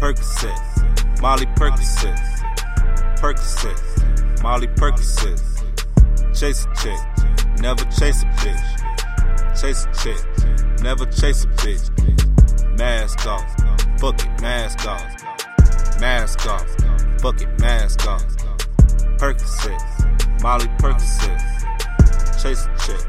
Percocet, Molly Percocet, Percocet, Molly Percocet. Chase a chick, never chase a bitch. Chase a chick, never chase a bitch. Mask off, fuck it, mask off. Mask off, fuck it, mask off. Percocet, Molly Percocet. Chase a chick,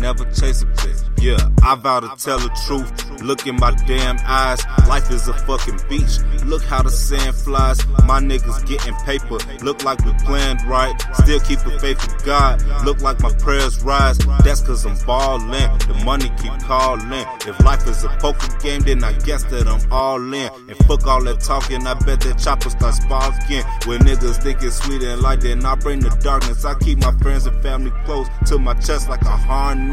never chase a bitch. Yeah, I vow to tell the truth. Look in my damn eyes. Life is a fucking beach. Look how the sand flies. My niggas getting paper. Look like we planned right. Still keep the faith of God. Look like my prayers rise. That's cause I'm ballin'. The money keep callin'. If life is a poker game, then I guess that I'm all in. And fuck all that talking. I bet that chopper starts sparking. When niggas think it's sweet and light, then I bring the darkness. I keep my friends and family close to my chest like a harness.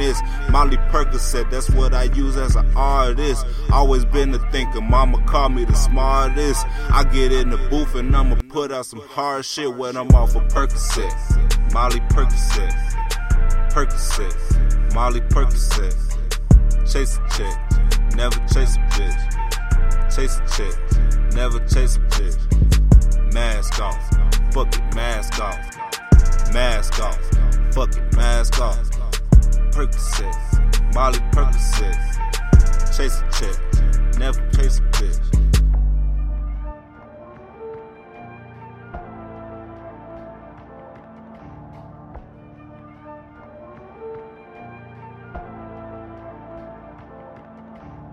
Molly Percocet that's what I use as an artist. Always been a thinker, mama called me the smartest. I get in the booth and I'ma put out some hard shit when I'm off of Percocet. Molly Percocet. Percocet. Molly Percocet. Chase a chick, never chase a bitch. Chase a chick, never chase a bitch. Mask off, fuck it, mask off. Mask off, fuck it, mask off. Percocet. Molly Percocet. Chase a check, never chase a bitch.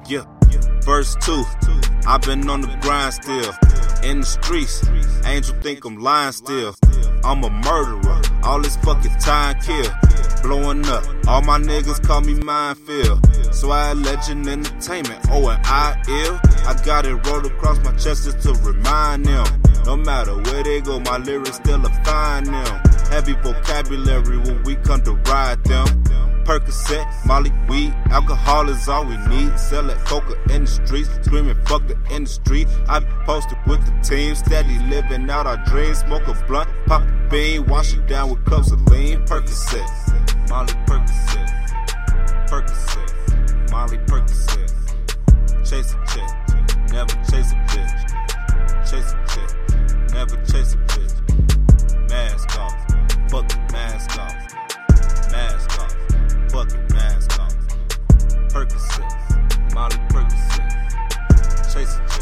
Yeah, verse 2. I've been on the grind still. In the streets, angel think I'm lying still. I'm a murderer, all this fucking time kill blowing up. All my niggas call me Minefield. So I Legend Entertainment. Oh, and I ill. I got it rolled across my chest just to remind them. No matter where they go, my lyrics still find them. Heavy vocabulary when we come to ride them. Percocet, Molly, weed, alcohol is all we need. Sell that coca in the streets, screaming fuck the industry. I be posted with the team, steady living out our dreams. Smoke a blunt, pop a bean, wash it down with cups of lean. Percocet. Molly Percocet, Percocet, Molly Percocet. Chase a chick, never chase a bitch. Chase a chick, never chase a bitch. Percocet.